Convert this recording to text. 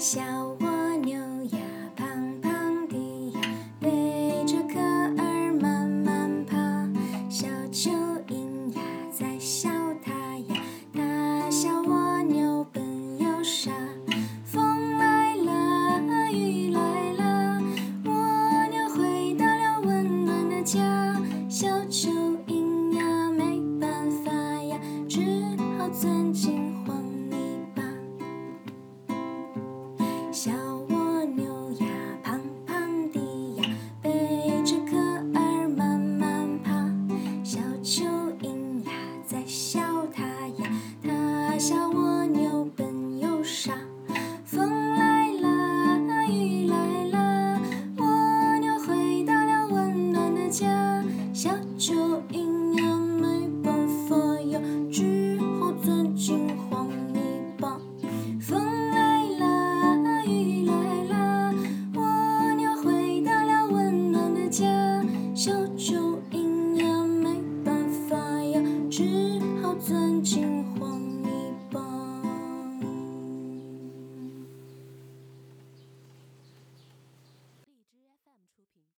小蜗牛呀，胖胖的呀，背着壳儿慢慢爬。小蚯蚓呀，在笑它呀，它笑蜗牛笨又傻。小家小酒